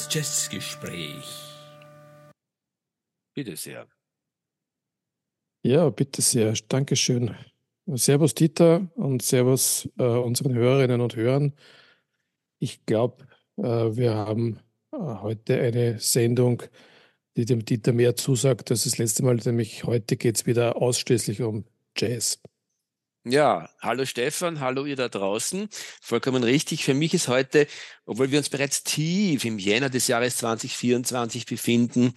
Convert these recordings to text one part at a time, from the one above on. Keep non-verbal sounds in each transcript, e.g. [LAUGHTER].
Das Jazzgespräch. Bitte sehr. Ja, bitte sehr. Dankeschön. Servus Dieter und Servus äh, unseren Hörerinnen und Hörern. Ich glaube, äh, wir haben äh, heute eine Sendung, die dem Dieter mehr zusagt als das letzte Mal, nämlich heute geht es wieder ausschließlich um Jazz. Ja, hallo Stefan, hallo ihr da draußen. Vollkommen richtig. Für mich ist heute, obwohl wir uns bereits tief im Jänner des Jahres 2024 befinden,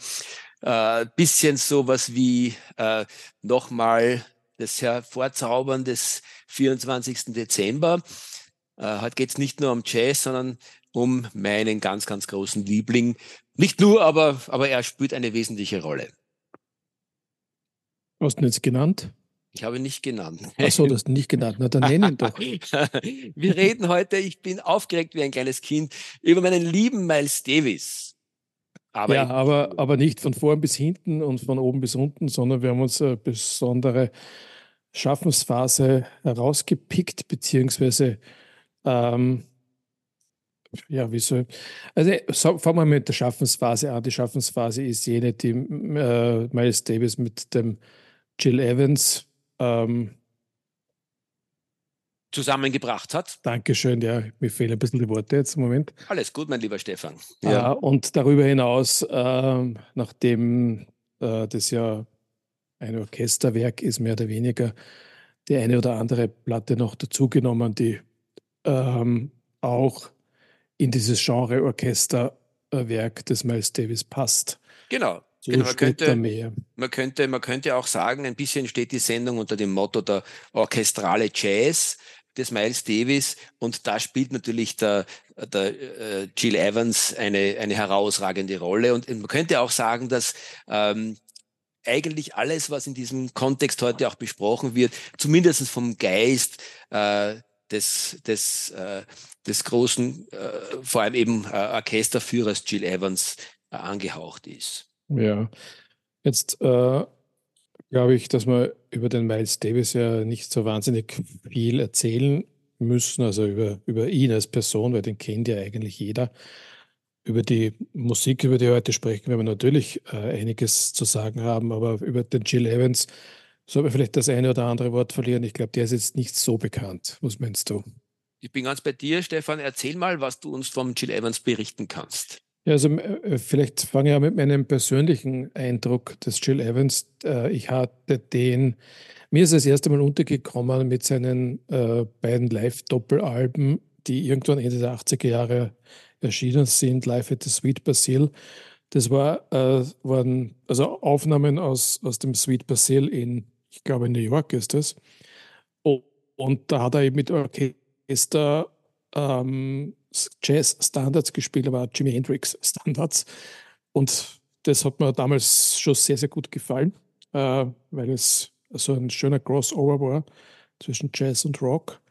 äh, bisschen sowas wie äh, nochmal das Hervorzaubern des 24. Dezember. Äh, heute geht es nicht nur um Jazz, sondern um meinen ganz, ganz großen Liebling. Nicht nur, aber, aber er spielt eine wesentliche Rolle. Hast du jetzt genannt? Ich habe ihn nicht genannt. Ach so, das nicht genannt. Na, dann nenn ihn doch. [LAUGHS] Wir reden heute, ich bin aufgeregt wie ein kleines Kind, über meinen lieben Miles Davis. Aber ja, aber, aber nicht von vorn bis hinten und von oben bis unten, sondern wir haben uns eine besondere Schaffensphase herausgepickt, beziehungsweise ähm, ja, wieso? Also so, fangen wir mit der Schaffensphase an. Die Schaffensphase ist jene, die äh, Miles Davis mit dem Jill Evans ähm, zusammengebracht hat. Dankeschön, ja, mir fehlen ein bisschen die Worte jetzt im Moment. Alles gut, mein lieber Stefan. Ja. Äh, und darüber hinaus, äh, nachdem äh, das ja ein Orchesterwerk ist, mehr oder weniger, die eine oder andere Platte noch dazugenommen, die ähm, auch in dieses Genre Orchesterwerk des Miles Davis passt. Genau. So genau, man, könnte, man, könnte, man könnte auch sagen, ein bisschen steht die Sendung unter dem Motto der orchestrale Jazz des Miles Davis. Und da spielt natürlich der, der äh, Jill Evans eine, eine herausragende Rolle. Und man könnte auch sagen, dass ähm, eigentlich alles, was in diesem Kontext heute auch besprochen wird, zumindest vom Geist äh, des, des, äh, des großen, äh, vor allem eben äh, Orchesterführers Jill Evans äh, angehaucht ist. Ja, jetzt äh, glaube ich, dass wir über den Miles Davis ja nicht so wahnsinnig viel erzählen müssen, also über, über ihn als Person, weil den kennt ja eigentlich jeder. Über die Musik, über die wir heute sprechen, werden wir natürlich äh, einiges zu sagen haben, aber über den Jill Evans soll man vielleicht das eine oder andere Wort verlieren. Ich glaube, der ist jetzt nicht so bekannt. Was meinst du? Ich bin ganz bei dir, Stefan. Erzähl mal, was du uns vom Jill Evans berichten kannst. Ja, also äh, vielleicht fange ich an mit meinem persönlichen Eindruck des Jill Evans. Äh, ich hatte den, mir ist das erste Mal untergekommen mit seinen äh, beiden Live-Doppelalben, die irgendwann Ende der 80er Jahre erschienen sind, Live at the Sweet Basil. Das war, waren also Aufnahmen aus, aus dem Sweet Basil in, ich glaube, in New York ist das. Und da hat er eben mit Orchester ähm, Jazz-Standards gespielt, aber Jimi Hendrix-Standards. Und das hat mir damals schon sehr, sehr gut gefallen, äh, weil es so ein schöner Crossover war zwischen Jazz und Rock.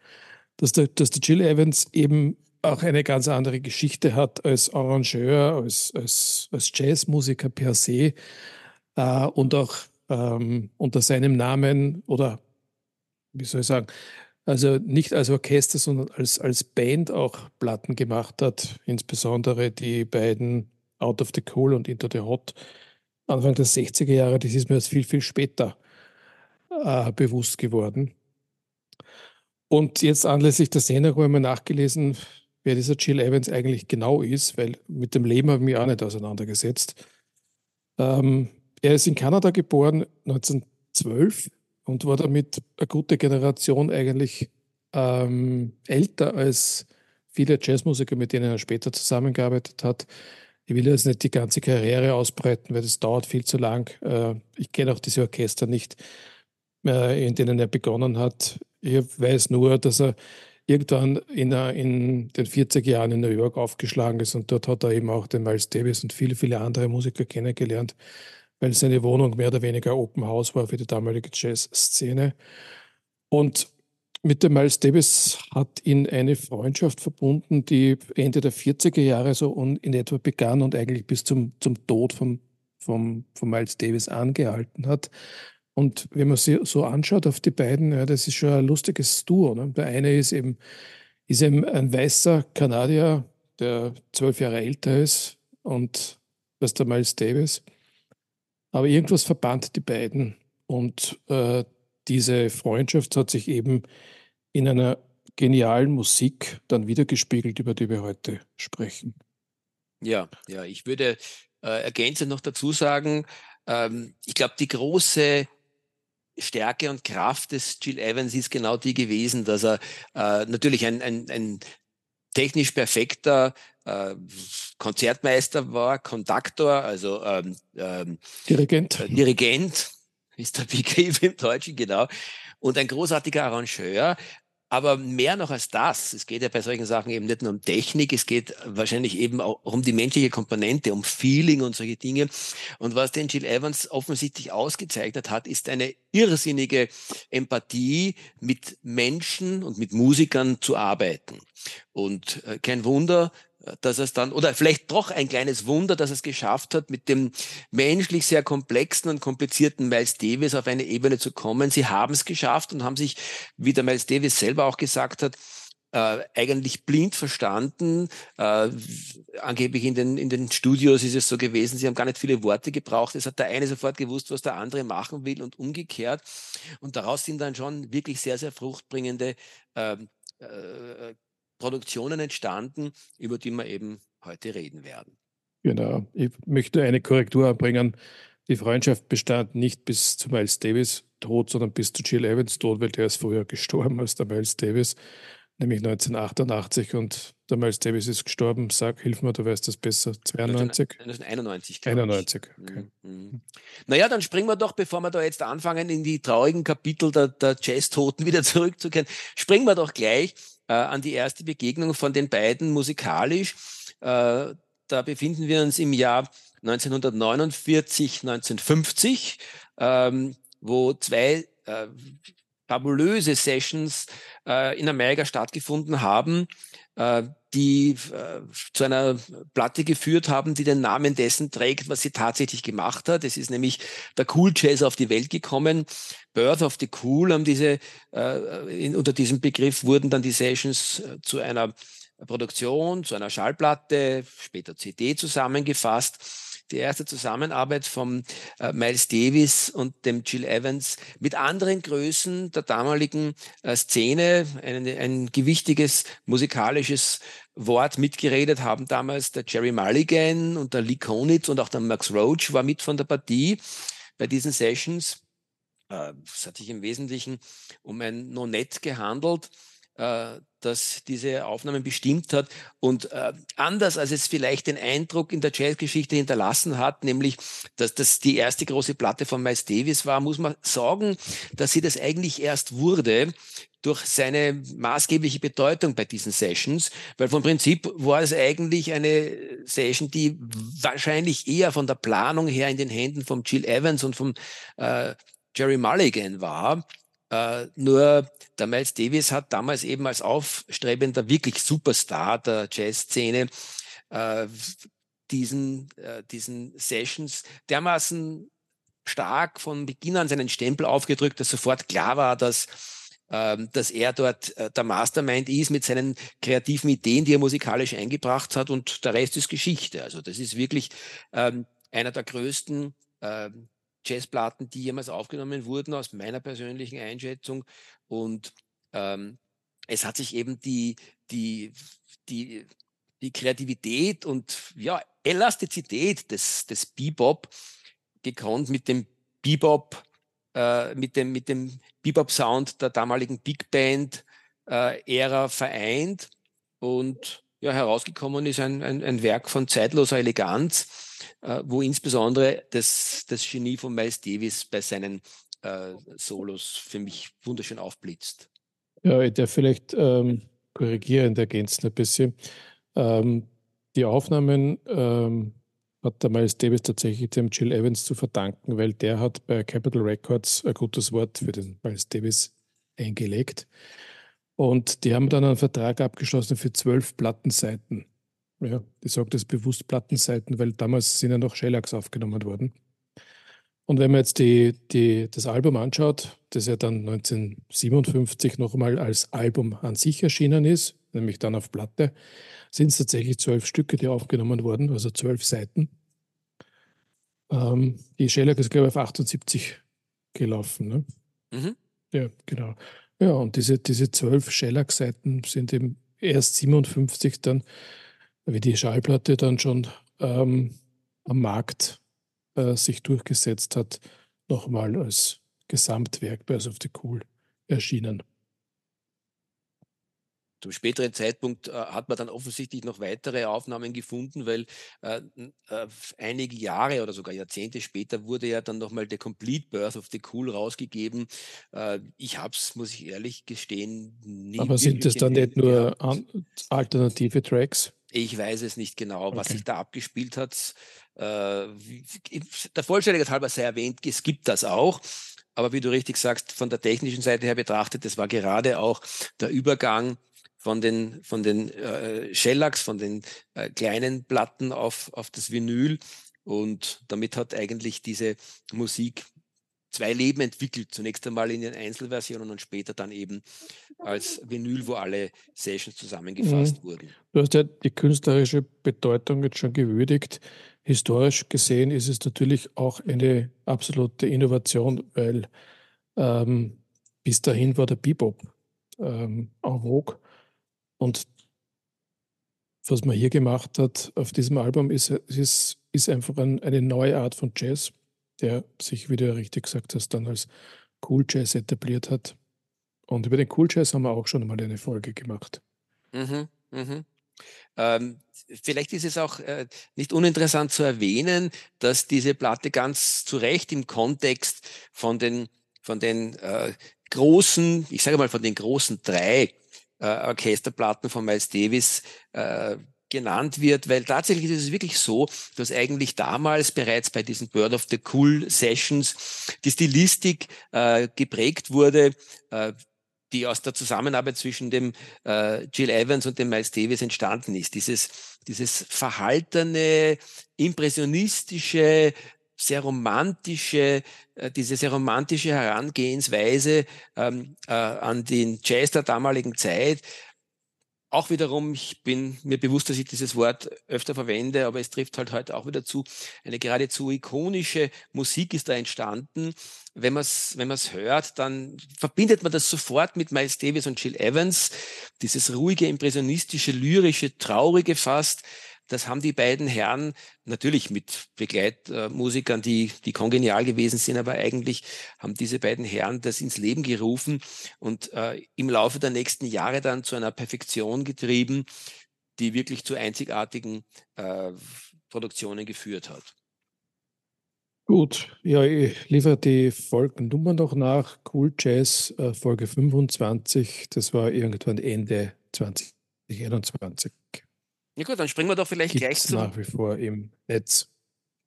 Dass der, dass der Jill Evans eben auch eine ganz andere Geschichte hat als Arrangeur, als, als, als Jazzmusiker per se äh, und auch ähm, unter seinem Namen oder wie soll ich sagen, also nicht als Orchester, sondern als, als Band auch Platten gemacht hat, insbesondere die beiden Out of the Cool und Into the Hot Anfang der 60er Jahre, das ist mir erst viel, viel später äh, bewusst geworden. Und jetzt anlässlich der Sendung habe ich mal nachgelesen, wer dieser Jill Evans eigentlich genau ist, weil mit dem Leben habe ich mich auch nicht auseinandergesetzt. Ähm, er ist in Kanada geboren, 1912 und war damit eine gute Generation eigentlich ähm, älter als viele Jazzmusiker, mit denen er später zusammengearbeitet hat. Ich will jetzt nicht die ganze Karriere ausbreiten, weil das dauert viel zu lang. Äh, ich kenne auch diese Orchester nicht, äh, in denen er begonnen hat. Ich weiß nur, dass er irgendwann in, in, den 40er Jahren in New York aufgeschlagen ist und dort hat er eben auch den Miles Davis und viele, viele andere Musiker kennengelernt weil seine Wohnung mehr oder weniger Open House war für die damalige Jazz-Szene. Und mit dem Miles Davis hat ihn eine Freundschaft verbunden, die Ende der 40er Jahre so in etwa begann und eigentlich bis zum, zum Tod von, vom, von Miles Davis angehalten hat. Und wenn man sich so anschaut auf die beiden, ja, das ist schon ein lustiges Duo. Ne? Der eine ist eben, ist eben ein weißer Kanadier, der zwölf Jahre älter ist und das ist der Miles Davis. Aber irgendwas verband die beiden und äh, diese Freundschaft hat sich eben in einer genialen Musik dann wiedergespiegelt, über die wir heute sprechen. Ja, ja, ich würde äh, ergänzend noch dazu sagen, ähm, ich glaube, die große Stärke und Kraft des Jill Evans ist genau die gewesen, dass er äh, natürlich ein, ein, ein technisch perfekter äh, Konzertmeister war, Konduktor, also ähm, ähm, Dirigent. Äh, Dirigent, ist der Begriff im Deutschen, genau. Und ein großartiger Arrangeur, aber mehr noch als das, es geht ja bei solchen Sachen eben nicht nur um Technik, es geht wahrscheinlich eben auch um die menschliche Komponente, um Feeling und solche Dinge. Und was den Jill Evans offensichtlich ausgezeichnet hat, ist eine irrsinnige Empathie, mit Menschen und mit Musikern zu arbeiten. Und äh, kein Wunder, dass es dann, oder vielleicht doch ein kleines Wunder, dass es geschafft hat, mit dem menschlich sehr komplexen und komplizierten Miles Davis auf eine Ebene zu kommen. Sie haben es geschafft und haben sich, wie der Miles Davis selber auch gesagt hat, äh, eigentlich blind verstanden. Äh, angeblich in den, in den Studios ist es so gewesen, sie haben gar nicht viele Worte gebraucht. Es hat der eine sofort gewusst, was der andere machen will und umgekehrt. Und daraus sind dann schon wirklich sehr, sehr fruchtbringende ähm, äh, Produktionen entstanden, über die wir eben heute reden werden. Genau. Ich möchte eine Korrektur anbringen. Die Freundschaft bestand nicht bis zu Miles Davis Tod, sondern bis zu Jill Evans Tod, weil der ist früher [LAUGHS] gestorben als der Miles Davis, nämlich 1988 und der Miles Davis ist gestorben. Sag, hilf mir, du weißt das besser. 92? 1991. 91, okay. Mhm. mhm. Naja, dann springen wir doch, bevor wir da jetzt anfangen, in die traurigen Kapitel der, der Jazz-Toten [LAUGHS] wieder zurückzukehren, springen wir doch gleich äh, an die erste Begegnung von den beiden musikalisch. Äh, da befinden wir uns im Jahr 1949, 1950, ähm, wo zwei äh, fabulöse Sessions äh, in Amerika stattgefunden haben, äh, die äh, zu einer Platte geführt haben, die den Namen dessen trägt, was sie tatsächlich gemacht hat. Es ist nämlich der Cool Jazz auf die Welt gekommen. Birth of the Cool haben diese, äh, in, unter diesem Begriff wurden dann die Sessions äh, zu einer Produktion, zu einer Schallplatte, später CD zusammengefasst die erste Zusammenarbeit von äh, Miles Davis und dem Jill Evans mit anderen Größen der damaligen äh, Szene, ein, ein gewichtiges musikalisches Wort mitgeredet haben damals der Jerry Mulligan und der Lee Konitz und auch der Max Roach war mit von der Partie bei diesen Sessions. Äh, es hat sich im Wesentlichen um ein No-Net gehandelt äh, das diese Aufnahmen bestimmt hat. Und äh, anders als es vielleicht den Eindruck in der Jazzgeschichte hinterlassen hat, nämlich, dass das die erste große Platte von Miles Davis war, muss man sagen, dass sie das eigentlich erst wurde durch seine maßgebliche Bedeutung bei diesen Sessions, weil vom Prinzip war es eigentlich eine Session, die wahrscheinlich eher von der Planung her in den Händen von Jill Evans und von äh, Jerry Mulligan war äh, nur der Miles Davis hat damals eben als aufstrebender, wirklich Superstar der Jazzszene äh, diesen, äh, diesen Sessions dermaßen stark von Beginn an seinen Stempel aufgedrückt, dass sofort klar war, dass ähm, dass er dort äh, der Mastermind ist mit seinen kreativen Ideen, die er musikalisch eingebracht hat und der Rest ist Geschichte. Also das ist wirklich ähm, einer der größten ähm, Jazzplatten, die jemals aufgenommen wurden, aus meiner persönlichen Einschätzung. Und ähm, es hat sich eben die, die, die, die Kreativität und ja, Elastizität des, des Bebop gekonnt mit dem Bebop, äh, mit dem, mit dem Bebop-Sound der damaligen Big Band-Ära äh, vereint. Und ja, herausgekommen ist ein, ein, ein Werk von zeitloser Eleganz wo insbesondere das, das Genie von Miles Davis bei seinen äh, Solos für mich wunderschön aufblitzt. Ja, ich darf vielleicht ähm, korrigieren, ergänzen ein bisschen. Ähm, die Aufnahmen ähm, hat der Miles Davis tatsächlich dem Jill Evans zu verdanken, weil der hat bei Capitol Records ein gutes Wort für den Miles Davis eingelegt. Und die haben dann einen Vertrag abgeschlossen für zwölf Plattenseiten. Ja, ich sage das bewusst Plattenseiten, weil damals sind ja noch Shellacks aufgenommen worden. Und wenn man jetzt die, die, das Album anschaut, das ja dann 1957 nochmal als Album an sich erschienen ist, nämlich dann auf Platte, sind es tatsächlich zwölf Stücke, die aufgenommen wurden, also zwölf Seiten. Ähm, die Shellac ist, glaube ich, auf 78 gelaufen. Ne? Mhm. Ja, genau. Ja, und diese, diese zwölf Shellac-Seiten sind eben erst 57 dann, wie die Schallplatte dann schon ähm, am Markt äh, sich durchgesetzt hat, nochmal als Gesamtwerk Birth of the Cool erschienen. Zum späteren Zeitpunkt äh, hat man dann offensichtlich noch weitere Aufnahmen gefunden, weil äh, äh, einige Jahre oder sogar Jahrzehnte später wurde ja dann nochmal der Complete Birth of the Cool rausgegeben. Äh, ich habe es, muss ich ehrlich gestehen, nie. Aber sind das dann nicht nur alternative Tracks? Ich weiß es nicht genau, okay. was sich da abgespielt hat. Äh, der Vollständigkeit halber sei erwähnt, es gibt das auch. Aber wie du richtig sagst, von der technischen Seite her betrachtet, das war gerade auch der Übergang von den, von den äh, Shellacks, von den äh, kleinen Platten auf, auf das Vinyl. Und damit hat eigentlich diese Musik zwei Leben entwickelt. Zunächst einmal in den Einzelversionen und später dann eben als Vinyl, wo alle Sessions zusammengefasst mhm. wurden. Du hast ja die künstlerische Bedeutung jetzt schon gewürdigt. Historisch gesehen ist es natürlich auch eine absolute Innovation, weil ähm, bis dahin war der Bebop ähm, en vogue und was man hier gemacht hat auf diesem Album ist, ist, ist einfach ein, eine neue Art von Jazz, der sich, wie du richtig gesagt hast, dann als Cool Jazz etabliert hat. Und über den Cool Jazz haben wir auch schon mal eine Folge gemacht. Mhm, mhm. Ähm, vielleicht ist es auch äh, nicht uninteressant zu erwähnen, dass diese Platte ganz zu Recht im Kontext von den, von den äh, großen, ich sage mal von den großen drei äh, Orchesterplatten von Miles Davis äh, genannt wird, weil tatsächlich ist es wirklich so, dass eigentlich damals bereits bei diesen Bird of the Cool Sessions die Stilistik äh, geprägt wurde, äh, die aus der Zusammenarbeit zwischen dem äh, Jill Evans und dem Miles Davis entstanden ist. Dieses, dieses verhaltene, impressionistische, sehr romantische, äh, diese sehr romantische Herangehensweise ähm, äh, an den Jazz der damaligen Zeit. Auch wiederum, ich bin mir bewusst, dass ich dieses Wort öfter verwende, aber es trifft halt heute auch wieder zu. Eine geradezu ikonische Musik ist da entstanden. Wenn man es wenn man's hört, dann verbindet man das sofort mit Miles Davis und Jill Evans. Dieses ruhige, impressionistische, lyrische, traurige fast das haben die beiden Herren natürlich mit Begleitmusikern, die, die kongenial gewesen sind, aber eigentlich haben diese beiden Herren das ins Leben gerufen und äh, im Laufe der nächsten Jahre dann zu einer Perfektion getrieben, die wirklich zu einzigartigen äh, Produktionen geführt hat. Gut, ja, ich liefere die Folgennummer noch nach. Cool Jazz, äh, Folge 25. Das war irgendwann Ende 2021. Ja gut, dann springen wir doch vielleicht gleich zum. nach wie vor im Netz.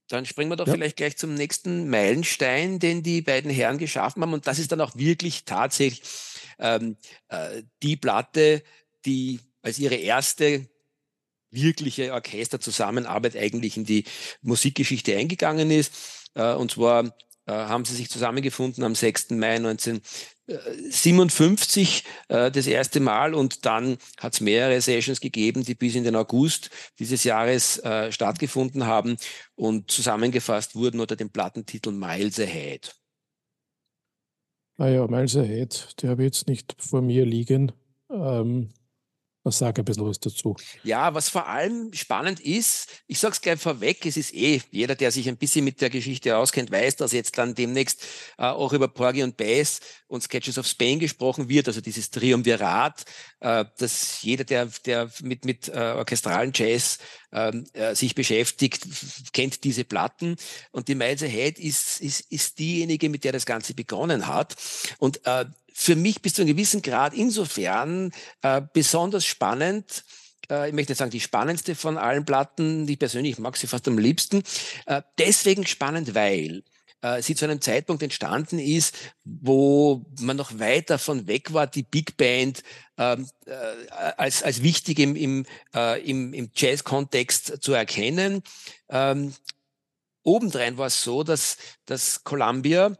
Dann springen wir doch ja. vielleicht gleich zum nächsten Meilenstein, den die beiden Herren geschaffen haben. Und das ist dann auch wirklich tatsächlich ähm, äh, die Platte, die als ihre erste wirkliche Orchesterzusammenarbeit eigentlich in die Musikgeschichte eingegangen ist. Äh, und zwar haben sie sich zusammengefunden am 6. Mai 1957 äh, das erste Mal und dann hat es mehrere Sessions gegeben, die bis in den August dieses Jahres äh, stattgefunden haben und zusammengefasst wurden unter dem Plattentitel Miles Ahead. Ah ja, Miles Ahead, der habe ich jetzt nicht vor mir liegen. Ähm, Sag ein bisschen was dazu. Ja, was vor allem spannend ist, ich sage es gleich vorweg, es ist eh, jeder, der sich ein bisschen mit der Geschichte auskennt, weiß, dass jetzt dann demnächst äh, auch über Porgy und Bass und Sketches of Spain gesprochen wird, also dieses Triumvirat, äh, dass jeder, der, der mit, mit äh, orchestralen Jazz ähm, äh, sich beschäftigt, kennt diese Platten. Und die Miles Ahead ist, ist, ist diejenige, mit der das Ganze begonnen hat. Und äh, für mich bis zu einem gewissen Grad insofern äh, besonders spannend. Äh, ich möchte nicht sagen, die spannendste von allen Platten. Ich persönlich mag sie fast am liebsten. Äh, deswegen spannend, weil äh, sie zu einem Zeitpunkt entstanden ist, wo man noch weit davon weg war, die Big Band ähm, äh, als, als wichtig im, im, äh, im, im Jazz-Kontext zu erkennen. Ähm, obendrein war es so, dass, dass Columbia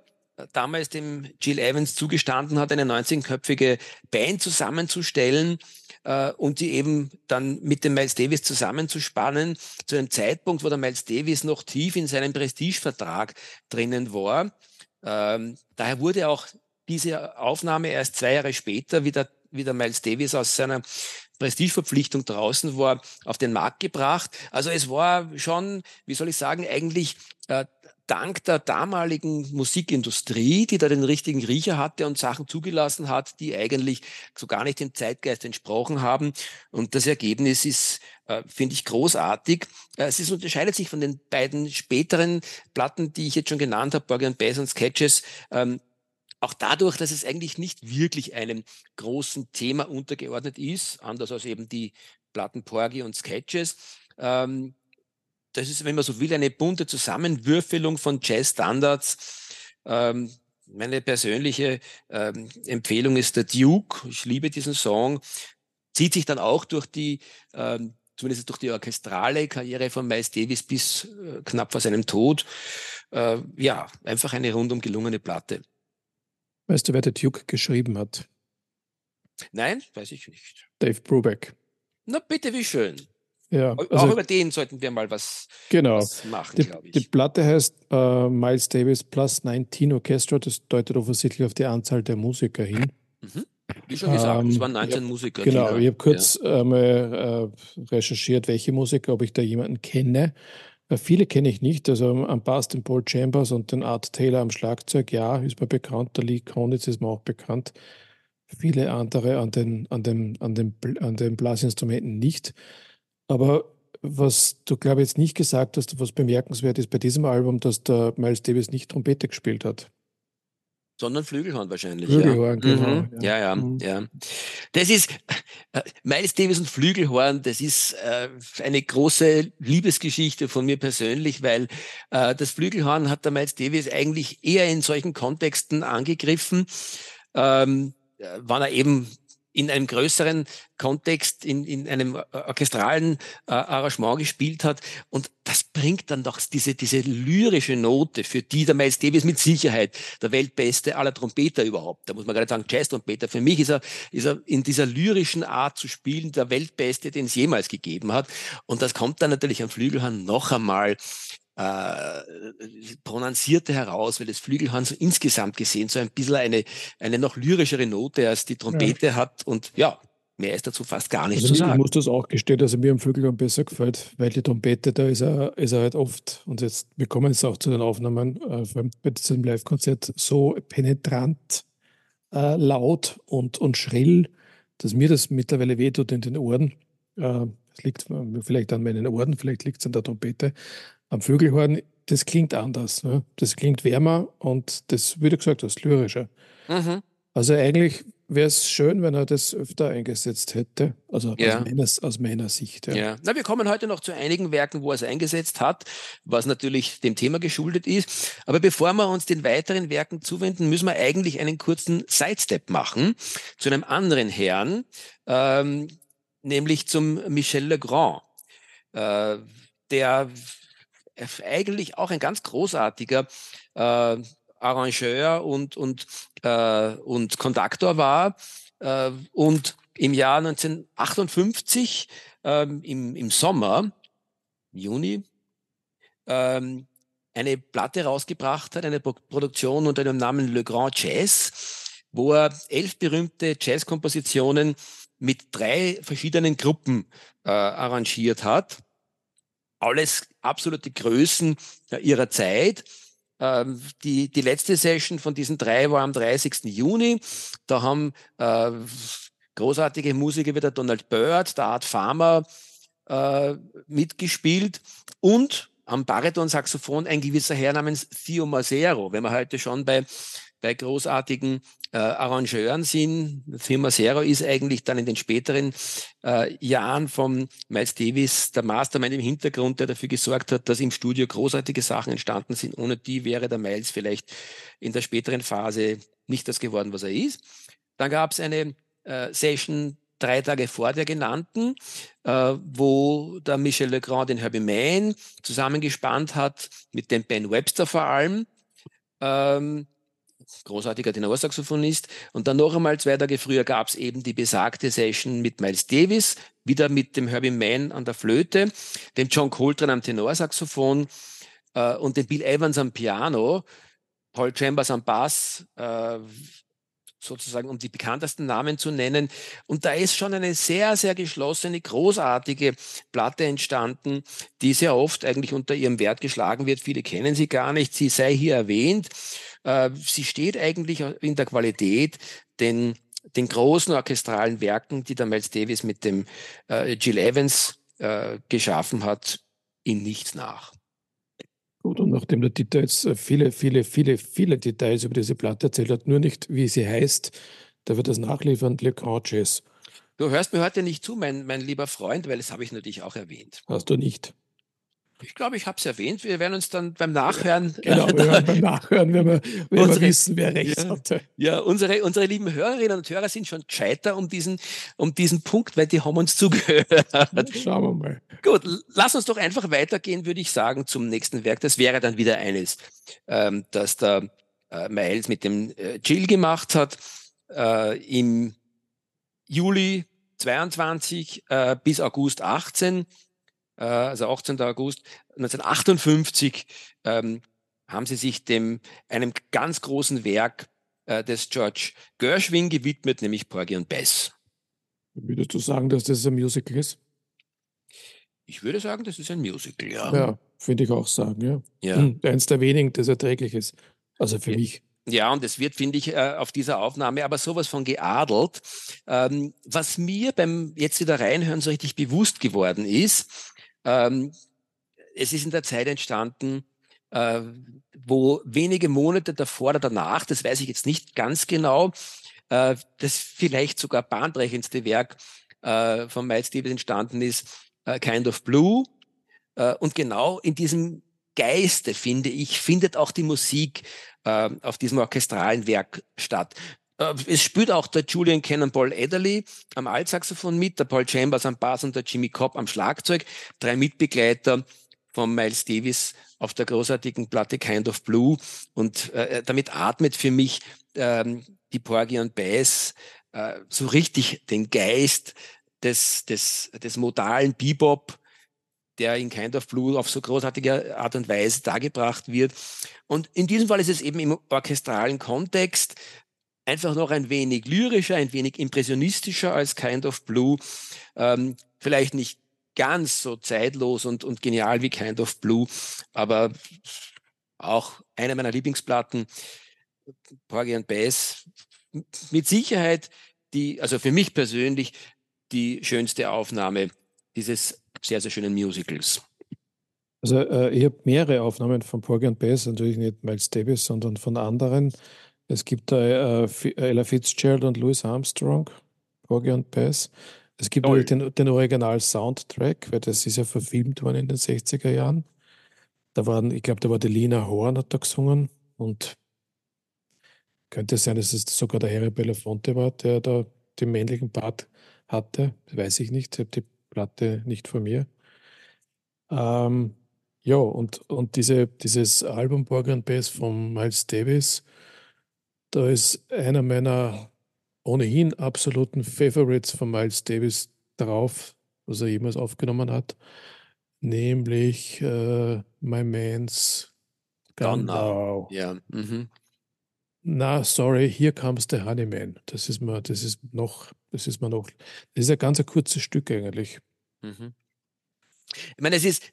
damals dem Jill Evans zugestanden hat, eine 19-köpfige Band zusammenzustellen, äh, und die eben dann mit dem Miles Davis zusammenzuspannen, zu einem Zeitpunkt, wo der Miles Davis noch tief in seinem Prestigevertrag drinnen war. Ähm, daher wurde auch diese Aufnahme erst zwei Jahre später wieder wie der Miles Davis aus seiner Prestigeverpflichtung draußen war, auf den Markt gebracht. Also es war schon, wie soll ich sagen, eigentlich äh, dank der damaligen Musikindustrie, die da den richtigen Riecher hatte und Sachen zugelassen hat, die eigentlich so gar nicht dem Zeitgeist entsprochen haben. Und das Ergebnis ist, äh, finde ich, großartig. Äh, es ist, unterscheidet sich von den beiden späteren Platten, die ich jetzt schon genannt habe, Borg Bass und Sketches, ähm, auch dadurch, dass es eigentlich nicht wirklich einem großen Thema untergeordnet ist, anders als eben die Platten Porgy und Sketches. Ähm, das ist, wenn man so will, eine bunte Zusammenwürfelung von Jazz-Standards. Ähm, meine persönliche ähm, Empfehlung ist der Duke. Ich liebe diesen Song. Zieht sich dann auch durch die, ähm, zumindest durch die orchestrale Karriere von Miles Davis bis äh, knapp vor seinem Tod. Äh, ja, einfach eine rundum gelungene Platte. Weißt du, wer der Duke geschrieben hat? Nein, weiß ich nicht. Dave Brubeck. Na bitte, wie schön. Ja, also, auch über den sollten wir mal was, genau. was machen, glaube ich. Die Platte heißt uh, Miles Davis Plus 19 Orchestra. Das deutet offensichtlich auf die Anzahl der Musiker hin. Mhm. Wie schon gesagt, ähm, es waren 19 ja, Musiker. Genau, ich habe kurz ja. einmal äh, recherchiert, welche Musiker, ob ich da jemanden kenne. Äh, viele kenne ich nicht, also am Bass den Paul Chambers und den Art Taylor am Schlagzeug, ja, ist mir bekannt. Der Lee Konitz ist mir auch bekannt. Viele andere an den, an den, an den, an den Blasinstrumenten nicht. Aber was du, glaube ich, jetzt nicht gesagt hast, was bemerkenswert ist bei diesem Album, dass der Miles Davis nicht Trompete gespielt hat. Sondern Flügelhorn wahrscheinlich. Flügelhorn, ja. genau. Mhm. Ja, ja, mhm. ja. Das ist, äh, Miles Davis und Flügelhorn, das ist äh, eine große Liebesgeschichte von mir persönlich, weil äh, das Flügelhorn hat der Miles Davis eigentlich eher in solchen Kontexten angegriffen, ähm, äh, wann er eben in einem größeren Kontext, in, in einem orchestralen äh, Arrangement gespielt hat. Und das bringt dann doch diese, diese lyrische Note, für die der Miles Davis mit Sicherheit der weltbeste aller Trompeter überhaupt. Da muss man gar nicht sagen Jazz-Trompeter. Für mich ist er, ist er in dieser lyrischen Art zu spielen der weltbeste, den es jemals gegeben hat. Und das kommt dann natürlich am Flügelhorn noch einmal äh, prononcierte heraus, weil das Flügelhorn so insgesamt gesehen so ein bisschen eine, eine noch lyrischere Note als die Trompete ja. hat und ja, mehr ist dazu fast gar nicht also zu sagen. Ich muss das auch gestehen, also mir am Flügelhorn besser gefällt, weil die Trompete, da ist er, ist er halt oft, und jetzt, wir kommen jetzt auch zu den Aufnahmen, äh, bei diesem Live-Konzert, so penetrant äh, laut und, und schrill, dass mir das mittlerweile wehtut in den Ohren. Äh, es liegt vielleicht an meinen Ohren, vielleicht liegt es an der Trompete. Am Vögelhorn, das klingt anders. Ne? Das klingt wärmer und das, wie du gesagt hast, lyrischer. Mhm. Also eigentlich wäre es schön, wenn er das öfter eingesetzt hätte. Also ja. aus, meiner, aus, meiner, Sicht. Ja. ja. Na, wir kommen heute noch zu einigen Werken, wo er es eingesetzt hat, was natürlich dem Thema geschuldet ist. Aber bevor wir uns den weiteren Werken zuwenden, müssen wir eigentlich einen kurzen Sidestep machen zu einem anderen Herrn, ähm, nämlich zum Michel Legrand. Äh, der eigentlich auch ein ganz großartiger äh, Arrangeur und, und, äh, und Konduktor war. Äh, und im Jahr 1958, ähm, im, im Sommer, Juni, ähm, eine Platte rausgebracht hat, eine Pro Produktion unter dem Namen Le Grand Jazz, wo er elf berühmte Jazzkompositionen mit drei verschiedenen Gruppen äh, arrangiert hat alles absolute Größen ihrer Zeit. Ähm, die, die letzte Session von diesen drei war am 30. Juni. Da haben äh, großartige Musiker wie der Donald Byrd, der Art Farmer äh, mitgespielt und am Bariton-Saxophon ein gewisser Herr namens Theo Masero. Wenn man heute schon bei bei großartigen äh, Arrangeuren sind. Firma Zero ist eigentlich dann in den späteren äh, Jahren von Miles Davis der Mastermind im Hintergrund, der dafür gesorgt hat, dass im Studio großartige Sachen entstanden sind. Ohne die wäre der Miles vielleicht in der späteren Phase nicht das geworden, was er ist. Dann gab es eine äh, Session drei Tage vor der genannten, äh, wo der Michel Legrand den Herbie Mann zusammengespannt hat, mit dem Ben Webster vor allem. Ähm, großartiger Tenorsaxophonist. Und dann noch einmal zwei Tage früher gab es eben die besagte Session mit Miles Davis, wieder mit dem Herbie Mann an der Flöte, dem John Coltrane am Tenorsaxophon äh, und dem Bill Evans am Piano, Paul Chambers am Bass, äh, sozusagen, um die bekanntesten Namen zu nennen. Und da ist schon eine sehr, sehr geschlossene, großartige Platte entstanden, die sehr oft eigentlich unter ihrem Wert geschlagen wird. Viele kennen sie gar nicht. Sie sei hier erwähnt. Äh, sie steht eigentlich in der Qualität, den, den großen orchestralen Werken, die der Miles Davis mit dem äh, Jill Evans äh, geschaffen hat, in nichts nach. Gut, und nachdem der Dieter jetzt äh, viele, viele, viele, viele Details über diese Platte erzählt hat, nur nicht, wie sie heißt, da wird das nachliefern, Le Grand Jazz. Du hörst mir heute nicht zu, mein, mein lieber Freund, weil das habe ich natürlich auch erwähnt. Hast du nicht. Ich glaube, ich habe es erwähnt. Wir werden uns dann beim Nachhören. Genau, wir beim Nachhören, wenn wir, wenn unsere, wir wissen, wer recht ja, hatte. Ja, unsere, unsere lieben Hörerinnen und Hörer sind schon gescheiter um diesen, um diesen Punkt, weil die haben uns zugehört. Schauen wir mal. Gut, lass uns doch einfach weitergehen, würde ich sagen, zum nächsten Werk. Das wäre dann wieder eines, ähm, das der äh, Miles mit dem äh, Jill gemacht hat. Äh, Im Juli 22 äh, bis August 18 äh, also 18. August 1958, ähm, haben sie sich dem, einem ganz großen Werk äh, des George Gershwin gewidmet, nämlich Porgy und Bess. Würdest du sagen, dass das ein Musical ist? Ich würde sagen, das ist ein Musical, ja. Ja, finde ich auch sagen, ja. ja. Hm, [CLEARS THROAT] eins der wenigen, das erträglich ist. Also für ja. mich. Ja, und es wird, finde ich, äh, auf dieser Aufnahme aber sowas von geadelt. Ähm, was mir beim jetzt wieder reinhören so richtig bewusst geworden ist, ähm, es ist in der Zeit entstanden, äh, wo wenige Monate davor oder danach, das weiß ich jetzt nicht ganz genau, äh, das vielleicht sogar bahnbrechendste Werk äh, von Miles Davis entstanden ist, äh, Kind of Blue. Äh, und genau in diesem Geiste, finde ich, findet auch die Musik äh, auf diesem orchestralen Werk statt. Äh, es spielt auch der Julian Cannonball Ederly am Altsaxophon mit, der Paul Chambers am Bass und der Jimmy Cobb am Schlagzeug. Drei Mitbegleiter von Miles Davis auf der großartigen Platte Kind of Blue. Und äh, damit atmet für mich ähm, die Porgy und Bass äh, so richtig den Geist des, des, des modalen Bebop, der in Kind of Blue auf so großartige Art und Weise dargebracht wird. Und in diesem Fall ist es eben im orchestralen Kontext einfach noch ein wenig lyrischer, ein wenig impressionistischer als Kind of Blue. Ähm, vielleicht nicht ganz so zeitlos und, und genial wie Kind of Blue, aber auch eine meiner Lieblingsplatten, Porgy and Bass, mit Sicherheit die, also für mich persönlich, die schönste Aufnahme dieses sehr, sehr schönen Musicals. Also äh, ich habe mehrere Aufnahmen von Porgy and Bass, natürlich nicht Miles Davis, sondern von anderen. Es gibt da äh, Ella Fitzgerald und Louis Armstrong, Porgy und Bess. Es gibt oh. den, den Original-Soundtrack, weil das ist ja verfilmt worden in den 60er Jahren. Da waren, ich glaube, da war die Lina Horn hat da gesungen und könnte sein, dass es sogar der Harry Belafonte war, der da den männlichen Part hatte. weiß ich nicht. Ich habe die Platte nicht von mir. Ähm, ja, und, und diese, dieses Album Porgy and Bass von Miles Davis, da ist einer meiner ohnehin absoluten Favorites von Miles Davis drauf, was er jemals aufgenommen hat, nämlich äh, My Man's Gone Now. Ja. Mhm. Na, sorry, hier comes the Honeyman. Das ist mir, das ist noch, das ist mir noch, das ist ein ganz ein kurzes Stück eigentlich. Mhm. Ich meine, es ist,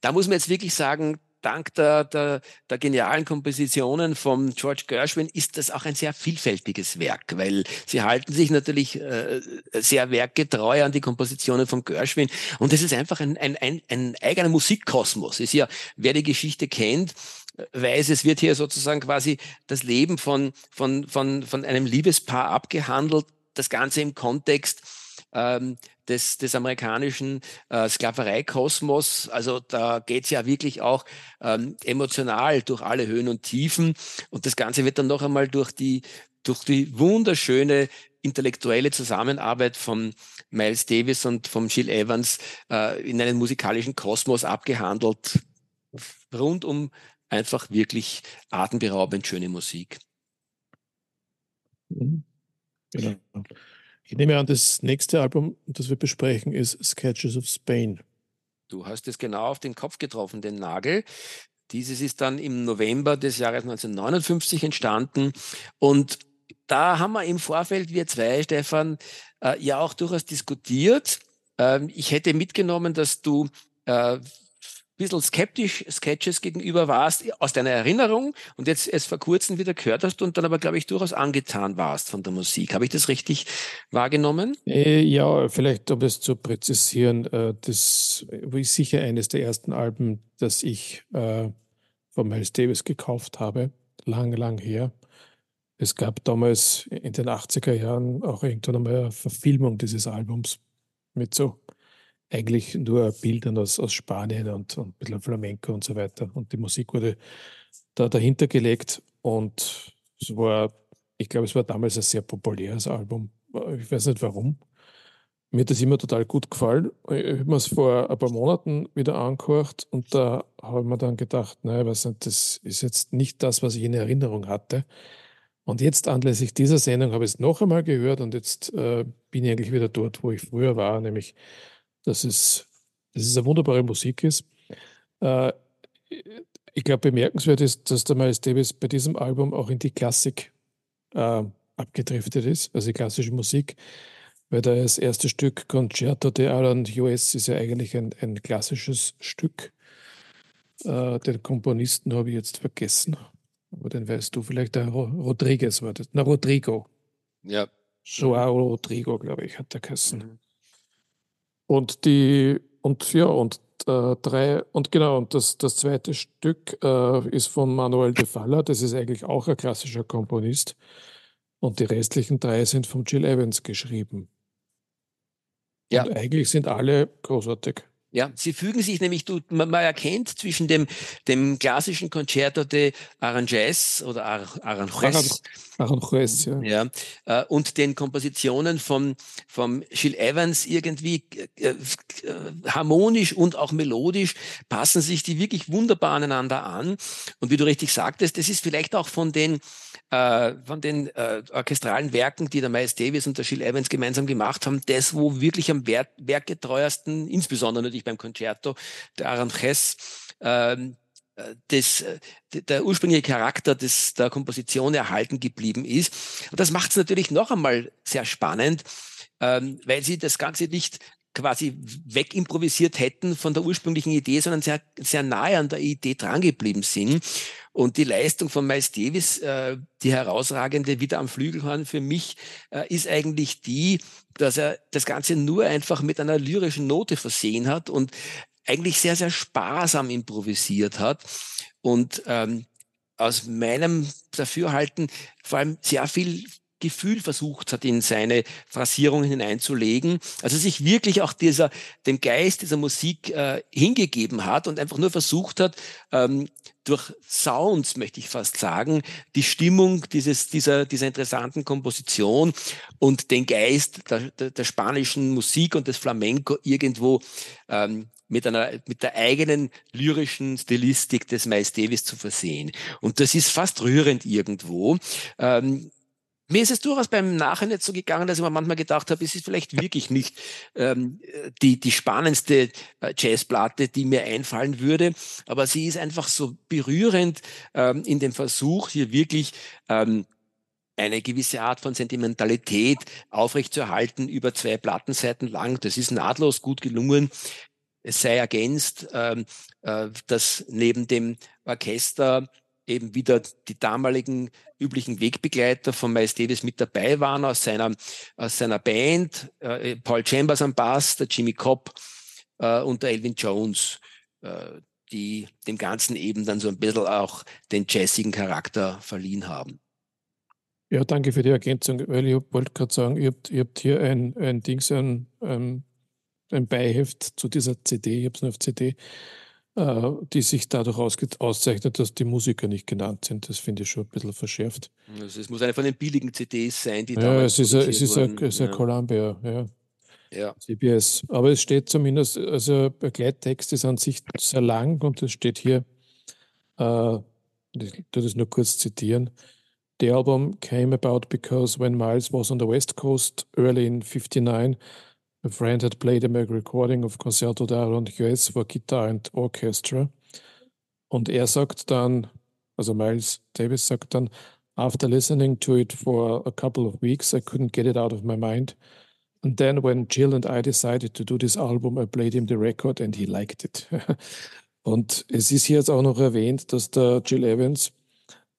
da muss man jetzt wirklich sagen, dank der, der, der genialen Kompositionen von George Gershwin ist das auch ein sehr vielfältiges Werk, weil sie halten sich natürlich äh, sehr werkgetreu an die Kompositionen von Gershwin und es ist einfach ein, ein, ein, ein eigener Musikkosmos. Ist ja, wer die Geschichte kennt, weiß, es wird hier sozusagen quasi das Leben von, von, von, von einem Liebespaar abgehandelt, das Ganze im Kontext ähm, des, des amerikanischen äh, Sklavereikosmos. Also da geht's ja wirklich auch ähm, emotional durch alle Höhen und Tiefen. Und das Ganze wird dann noch einmal durch die, durch die wunderschöne intellektuelle Zusammenarbeit von Miles Davis und von Jill Evans äh, in einen musikalischen Kosmos abgehandelt. Rund um einfach wirklich atemberaubend schöne Musik. Mhm. Genau. Ich nehme an, das nächste Album, das wir besprechen, ist Sketches of Spain. Du hast es genau auf den Kopf getroffen, den Nagel. Dieses ist dann im November des Jahres 1959 entstanden und da haben wir im Vorfeld, wir zwei, Stefan, äh, ja auch durchaus diskutiert. Ähm, ich hätte mitgenommen, dass du äh, bisschen skeptisch Sketches gegenüber warst aus deiner Erinnerung und jetzt es vor kurzem wieder gehört hast und dann aber, glaube ich, durchaus angetan warst von der Musik. Habe ich das richtig wahrgenommen? Äh, ja, vielleicht, um es zu präzisieren, äh, das ist sicher eines der ersten Alben, das ich äh, von Miles Davis gekauft habe. Lang, lang her. Es gab damals in den 80er Jahren auch irgendwann einmal eine Verfilmung dieses Albums mit so eigentlich nur Bildern aus, aus Spanien und, und ein bisschen Flamenco und so weiter. Und die Musik wurde da dahinter gelegt und es war, ich glaube, es war damals ein sehr populäres Album. Ich weiß nicht warum. Mir hat das immer total gut gefallen. Ich habe mir es vor ein paar Monaten wieder angehört und da habe ich mir dann gedacht, naja, weiß nicht, das ist jetzt nicht das, was ich in Erinnerung hatte. Und jetzt anlässlich dieser Sendung habe ich es noch einmal gehört und jetzt äh, bin ich eigentlich wieder dort, wo ich früher war, nämlich dass es, dass es eine wunderbare Musik ist. Äh, ich glaube, bemerkenswert ist, dass der Miles Davis bei diesem Album auch in die Klassik äh, abgedriftet ist, also die klassische Musik, weil das erste Stück Concerto de Alan US ist ja eigentlich ein, ein klassisches Stück. Äh, den Komponisten habe ich jetzt vergessen, aber den weißt du vielleicht, der Rodriguez war das, na Rodrigo. Ja. Joao Rodrigo, glaube ich, hat der geheißen. Mhm. Und die, und ja, und äh, drei, und genau, und das, das zweite Stück äh, ist von Manuel de Falla, das ist eigentlich auch ein klassischer Komponist. Und die restlichen drei sind von Jill Evans geschrieben. Ja. Und eigentlich sind alle großartig. Ja, sie fügen sich nämlich, du, man, man erkennt zwischen dem, dem klassischen Concerto de Aranjuez oder Ar Aranjuez, Aranjuez ja. ja äh, und den Kompositionen von vom Gil Evans irgendwie äh, äh, harmonisch und auch melodisch passen sich die wirklich wunderbar aneinander an. Und wie du richtig sagtest, das ist vielleicht auch von den äh, von den äh, orchestralen Werken, die der Miles Davis und der Gil Evans gemeinsam gemacht haben, das, wo wirklich am Wert, werkgetreuesten, insbesondere natürlich beim Concerto, der Aranjuez, ähm, äh, das, äh, der ursprüngliche Charakter des, der Komposition erhalten geblieben ist. Und das macht es natürlich noch einmal sehr spannend, ähm, weil sie das Ganze nicht quasi wegimprovisiert hätten von der ursprünglichen Idee, sondern sehr, sehr nahe an der Idee drangeblieben sind. Und die Leistung von Miles Davis, äh, die herausragende wieder am Flügelhorn für mich, äh, ist eigentlich die, dass er das Ganze nur einfach mit einer lyrischen Note versehen hat und eigentlich sehr, sehr sparsam improvisiert hat. Und ähm, aus meinem Dafürhalten vor allem sehr viel Gefühl versucht hat, in seine Phrasierungen hineinzulegen. Also sich wirklich auch dieser, dem Geist dieser Musik äh, hingegeben hat und einfach nur versucht hat, ähm, durch Sounds, möchte ich fast sagen, die Stimmung dieses, dieser, dieser interessanten Komposition und den Geist der, der, der spanischen Musik und des Flamenco irgendwo ähm, mit einer, mit der eigenen lyrischen Stilistik des Miles Davis zu versehen. Und das ist fast rührend irgendwo. Ähm, mir ist es durchaus beim Nachhinein so gegangen, dass ich mir manchmal gedacht habe, es ist vielleicht wirklich nicht ähm, die, die spannendste äh, Jazzplatte, die mir einfallen würde, aber sie ist einfach so berührend ähm, in dem Versuch, hier wirklich ähm, eine gewisse Art von Sentimentalität aufrechtzuerhalten über zwei Plattenseiten lang. Das ist nahtlos gut gelungen. Es sei ergänzt, ähm, äh, dass neben dem Orchester eben wieder die damaligen üblichen Wegbegleiter von Miles Davis mit dabei waren aus seiner, aus seiner Band, äh, Paul Chambers am Bass, der Jimmy Cobb äh, und der Elvin Jones, äh, die dem Ganzen eben dann so ein bisschen auch den jazzigen Charakter verliehen haben. Ja, danke für die Ergänzung, weil ich wollte gerade sagen, ihr habt, ihr habt hier ein, ein Dings, ein, ein, ein Beiheft zu dieser CD, ich habe es nur auf CD, äh, die sich dadurch auszeichnet, dass die Musiker nicht genannt sind. Das finde ich schon ein bisschen verschärft. Also es muss eine von den billigen CDs sein, die Ja, es ist, ein, es ist, ein, es ist ein Columbia, ja. Ja. CBS. Aber es steht zumindest, also Begleittext ist an sich sehr lang und es steht hier, äh, ich tue das nur kurz zitieren. the album came about because when Miles was on the West Coast early in 59, a friend had played him a recording of Concerto de Aranjuez for Guitar and Orchestra. Und er sagt dann, also Miles Davis sagt dann, after listening to it for a couple of weeks, I couldn't get it out of my mind. And then when Jill and I decided to do this album, I played him the record and he liked it. [LAUGHS] Und es ist hier jetzt auch noch erwähnt, dass der Jill Evans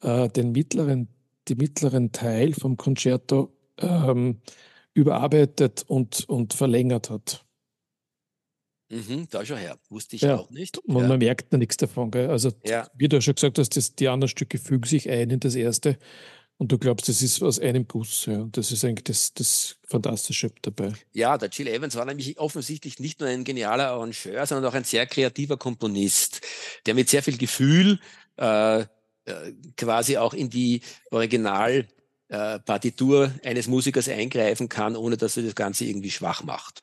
äh, den mittleren, die mittleren Teil vom Concerto ähm, überarbeitet und, und verlängert hat. Mhm, da schon her. Wusste ich ja. auch nicht. Und ja. man merkt da nichts davon. Gell? Also, ja. wie du schon gesagt hast, das, die anderen Stücke fügen sich ein in das erste. Und du glaubst, das ist aus einem Guss. Ja. Das ist eigentlich das, das Fantastische dabei. Ja, der Jill Evans war nämlich offensichtlich nicht nur ein genialer Arrangeur, sondern auch ein sehr kreativer Komponist, der mit sehr viel Gefühl äh, äh quasi auch in die Originalpartitur äh, eines Musikers eingreifen kann, ohne dass er das Ganze irgendwie schwach macht.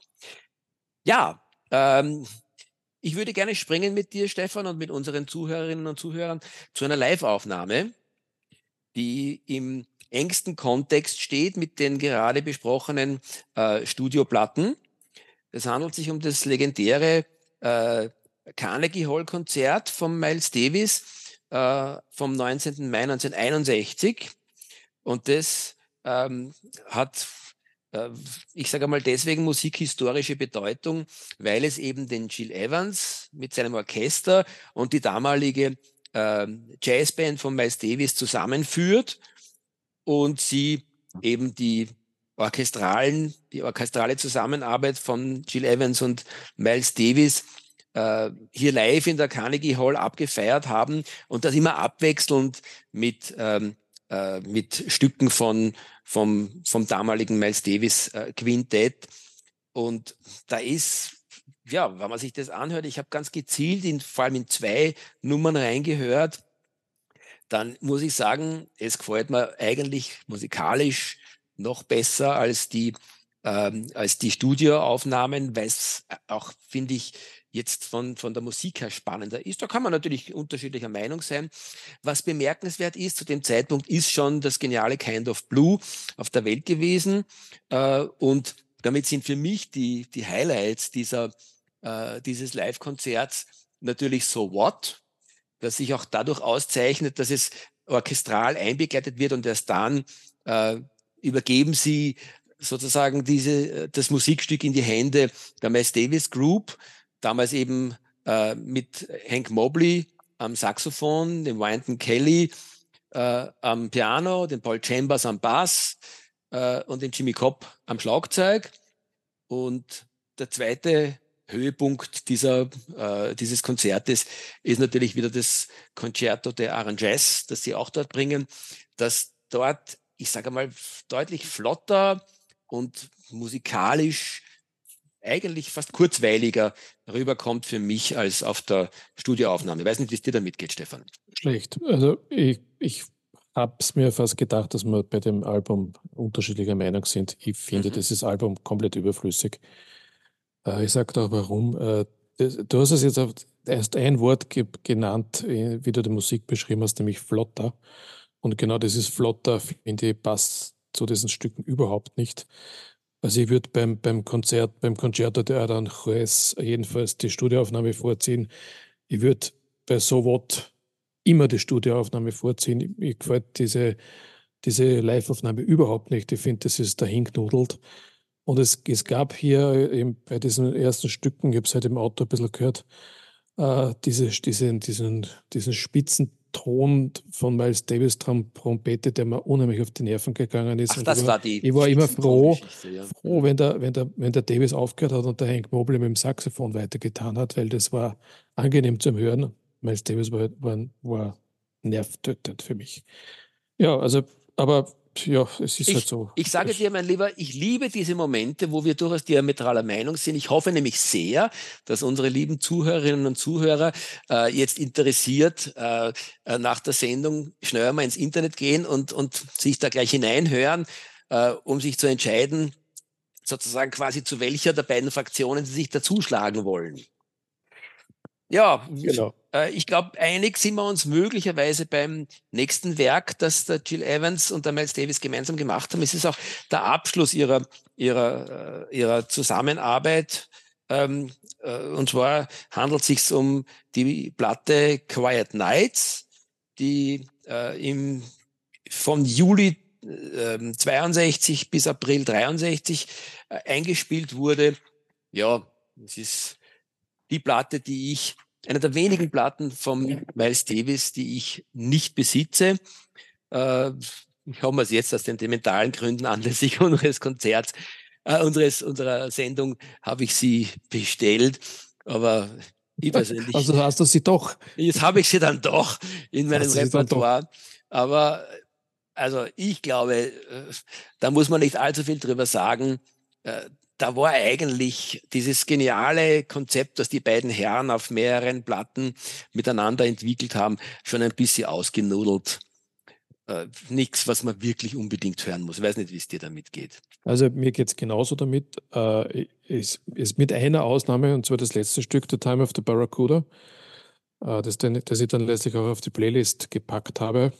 Ja, ähm, ich würde gerne springen mit dir, Stefan, und mit unseren Zuhörerinnen und Zuhörern zu einer Live-Aufnahme die im engsten Kontext steht mit den gerade besprochenen äh, Studioplatten. Es handelt sich um das legendäre äh, Carnegie Hall Konzert von Miles Davis äh, vom 19. Mai 1961. Und das ähm, hat, äh, ich sage mal deswegen musikhistorische Bedeutung, weil es eben den Jill Evans mit seinem Orchester und die damalige äh, Jazzband von Miles Davis zusammenführt und sie eben die orchestralen, die orchestrale Zusammenarbeit von Jill Evans und Miles Davis äh, hier live in der Carnegie Hall abgefeiert haben und das immer abwechselnd mit, ähm, äh, mit Stücken von, vom, vom damaligen Miles Davis äh, Quintett. Und da ist ja, wenn man sich das anhört, ich habe ganz gezielt in, vor allem in zwei Nummern reingehört, dann muss ich sagen, es gefällt mir eigentlich musikalisch noch besser als die, ähm, als die Studioaufnahmen, weil es auch, finde ich, jetzt von, von der Musik her spannender ist. Da kann man natürlich unterschiedlicher Meinung sein. Was bemerkenswert ist, zu dem Zeitpunkt ist schon das geniale Kind of Blue auf der Welt gewesen. Äh, und damit sind für mich die, die Highlights dieser, äh, dieses Live-Konzerts natürlich So What, das sich auch dadurch auszeichnet, dass es orchestral einbegleitet wird und erst dann äh, übergeben sie sozusagen diese, das Musikstück in die Hände der Miles Davis Group, damals eben äh, mit Hank Mobley am Saxophon, dem Wynton Kelly äh, am Piano, dem Paul Chambers am Bass äh, und den Jimmy Cobb am Schlagzeug. Und der zweite Höhepunkt dieser, äh, dieses Konzertes ist natürlich wieder das Concerto de Aranjuez, das sie auch dort bringen, das dort, ich sage mal, deutlich flotter und musikalisch eigentlich fast kurzweiliger rüberkommt für mich als auf der Studioaufnahme. Ich weiß nicht, wie es dir damit geht, Stefan. Schlecht. Also ich, ich habe es mir fast gedacht, dass wir bei dem Album unterschiedlicher Meinung sind. Ich finde mhm. dieses Album komplett überflüssig. Äh, ich sage da warum. Äh, du hast es jetzt erst ein Wort genannt, äh, wie du die Musik beschrieben hast, nämlich flotter. Und genau dieses flotter, finde ich, passt zu diesen Stücken überhaupt nicht. Also ich würde beim, beim Konzert, beim Concerto de Aranjuez jedenfalls die Studioaufnahme vorziehen. Ich würde bei So What immer die Studioaufnahme vorziehen. Mir gefällt diese, diese Liveaufnahme überhaupt nicht. Ich finde, das ist dahingenudelt. Und es, es gab hier eben bei diesen ersten Stücken, ich habe es halt im Auto ein bisschen gehört, äh, diese, diesen, diesen, diesen spitzen Ton von Miles Davis Trompete, der mir unheimlich auf die Nerven gegangen ist. Ach, das war, war die. Ich war immer froh, ja. froh wenn, der, wenn, der, wenn der Davis aufgehört hat und der Hank Mobley mit dem Saxophon weitergetan hat, weil das war angenehm zum Hören. Miles Davis war, war, war nervtötend für mich. Ja, also, aber ja, es ist ich, halt so. Ich sage dir, mein Lieber, ich liebe diese Momente, wo wir durchaus diametraler Meinung sind. Ich hoffe nämlich sehr, dass unsere lieben Zuhörerinnen und Zuhörer äh, jetzt interessiert äh, äh nach der Sendung schnell mal ins Internet gehen und, und sich da gleich hineinhören, äh, um sich zu entscheiden, sozusagen quasi zu welcher der beiden Fraktionen sie sich dazuschlagen wollen. Ja, genau. Äh, ich glaube, einig sind wir uns möglicherweise beim nächsten Werk, das der Jill Evans und der Miles Davis gemeinsam gemacht haben. Es ist auch der Abschluss ihrer, ihrer, äh, ihrer Zusammenarbeit. Ähm, äh, und zwar handelt es sich um die Platte Quiet Nights, die äh, im, von Juli äh, 62 bis April 63 äh, eingespielt wurde. Ja, es ist die Platte, die ich, eine der wenigen Platten von Miles Davis, die ich nicht besitze. Äh, ich habe mir es jetzt aus sentimentalen Gründen anlässlich [LAUGHS] unseres Konzerts, äh, unseres, unserer Sendung, habe ich sie bestellt. Aber ich persönlich. Also hast du sie doch. Jetzt habe ich sie dann doch in meinem Repertoire. Aber also ich glaube, äh, da muss man nicht allzu viel drüber sagen. Da war eigentlich dieses geniale Konzept, das die beiden Herren auf mehreren Platten miteinander entwickelt haben, schon ein bisschen ausgenudelt. Äh, Nichts, was man wirklich unbedingt hören muss. Ich weiß nicht, wie es dir damit geht. Also mir geht es genauso damit. Äh, ist, ist mit einer Ausnahme, und zwar das letzte Stück, The Time of the Barracuda, äh, das, das ich dann letztlich auch auf die Playlist gepackt habe.